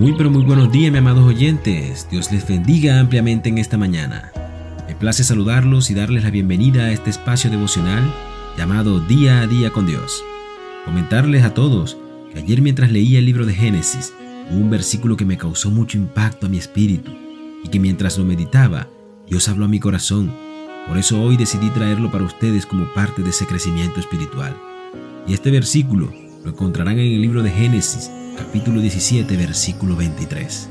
Muy pero muy buenos días, mis amados oyentes. Dios les bendiga ampliamente en esta mañana. Me place saludarlos y darles la bienvenida a este espacio devocional llamado Día a Día con Dios. Comentarles a todos que ayer mientras leía el libro de Génesis, hubo un versículo que me causó mucho impacto a mi espíritu y que mientras lo meditaba, Dios habló a mi corazón. Por eso hoy decidí traerlo para ustedes como parte de ese crecimiento espiritual. Y este versículo lo encontrarán en el libro de Génesis, capítulo 17, versículo 23.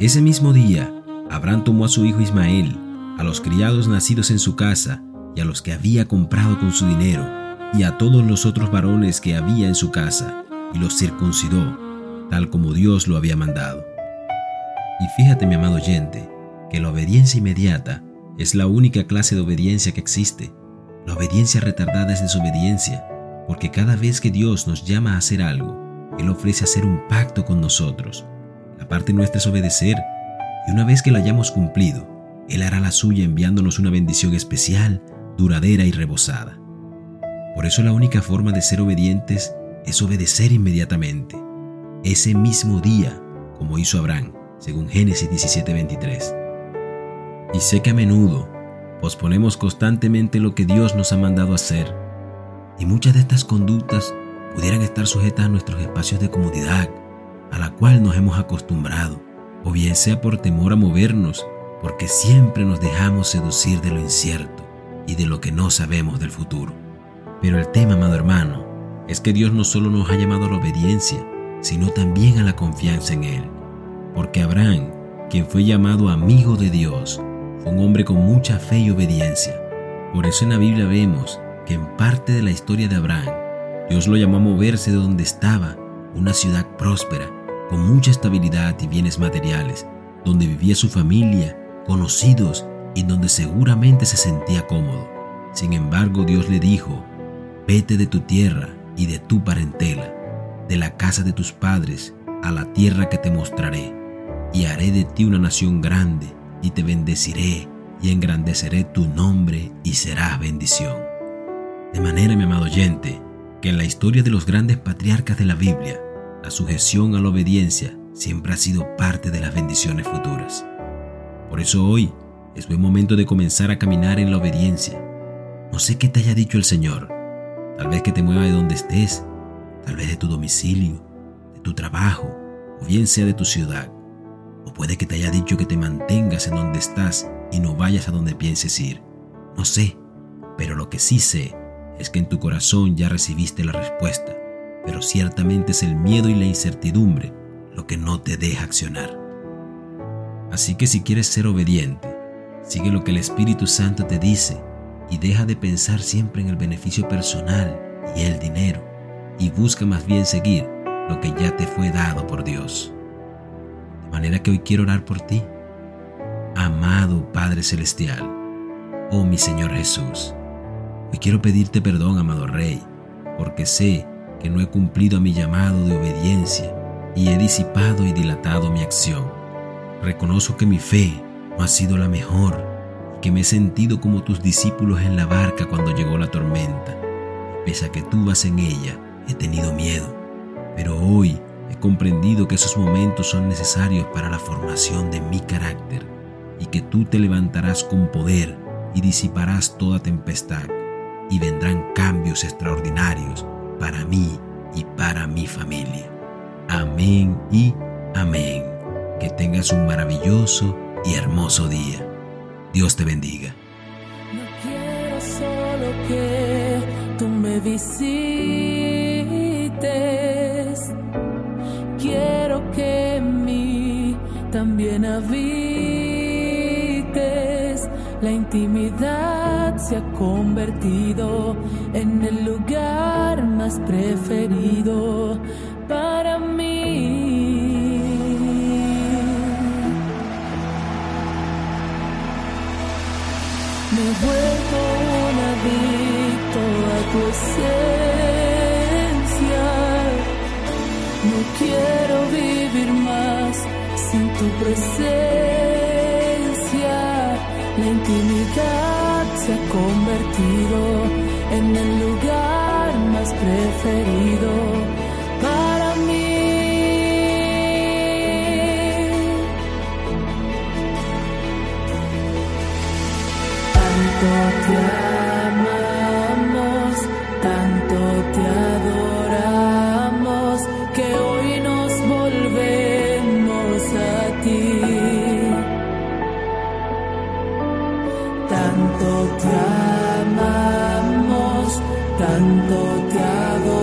Ese mismo día, Abraham tomó a su hijo Ismael, a los criados nacidos en su casa y a los que había comprado con su dinero, y a todos los otros varones que había en su casa, y los circuncidó, tal como Dios lo había mandado. Y fíjate, mi amado oyente, que la obediencia inmediata es la única clase de obediencia que existe. La obediencia retardada es desobediencia, porque cada vez que Dios nos llama a hacer algo, Él ofrece hacer un pacto con nosotros. La parte nuestra es obedecer, y una vez que la hayamos cumplido, Él hará la suya enviándonos una bendición especial, duradera y rebosada. Por eso la única forma de ser obedientes es obedecer inmediatamente, ese mismo día, como hizo Abraham, según Génesis 17:23. Y sé que a menudo posponemos constantemente lo que Dios nos ha mandado hacer y muchas de estas conductas pudieran estar sujetas a nuestros espacios de comodidad, a la cual nos hemos acostumbrado, o bien sea por temor a movernos, porque siempre nos dejamos seducir de lo incierto y de lo que no sabemos del futuro. Pero el tema, amado hermano, es que Dios no solo nos ha llamado a la obediencia, sino también a la confianza en Él. Porque Abraham, quien fue llamado amigo de Dios, fue un hombre con mucha fe y obediencia. Por eso en la Biblia vemos que en parte de la historia de Abraham, Dios lo llamó a moverse de donde estaba, una ciudad próspera, con mucha estabilidad y bienes materiales, donde vivía su familia, conocidos y donde seguramente se sentía cómodo. Sin embargo, Dios le dijo, vete de tu tierra y de tu parentela, de la casa de tus padres, a la tierra que te mostraré, y haré de ti una nación grande, y te bendeciré, y engrandeceré tu nombre, y serás bendición. De manera, mi amado oyente, que en la historia de los grandes patriarcas de la Biblia, la sujeción a la obediencia siempre ha sido parte de las bendiciones futuras. Por eso hoy es buen momento de comenzar a caminar en la obediencia. No sé qué te haya dicho el Señor, tal vez que te mueva de donde estés, tal vez de tu domicilio, de tu trabajo, o bien sea de tu ciudad. O puede que te haya dicho que te mantengas en donde estás y no vayas a donde pienses ir. No sé, pero lo que sí sé es que en tu corazón ya recibiste la respuesta, pero ciertamente es el miedo y la incertidumbre lo que no te deja accionar. Así que si quieres ser obediente, sigue lo que el Espíritu Santo te dice y deja de pensar siempre en el beneficio personal y el dinero y busca más bien seguir lo que ya te fue dado por Dios. De manera que hoy quiero orar por ti. Amado Padre Celestial, oh mi Señor Jesús, Quiero pedirte perdón, amado Rey, porque sé que no he cumplido a mi llamado de obediencia y he disipado y dilatado mi acción. Reconozco que mi fe no ha sido la mejor y que me he sentido como tus discípulos en la barca cuando llegó la tormenta. Pese a que tú vas en ella, he tenido miedo, pero hoy he comprendido que esos momentos son necesarios para la formación de mi carácter y que tú te levantarás con poder y disiparás toda tempestad y vendrán cambios extraordinarios para mí y para mi familia. Amén y amén. Que tengas un maravilloso y hermoso día. Dios te bendiga. No quiero solo que tú me visites. Quiero que en mí también habites la intimidad se ha convertido en el lugar más preferido para mí. Me he vuelto un adicto a tu esencia. No quiero vivir más sin tu presencia. Intimidad se ha convertido en el lugar más preferido pecado.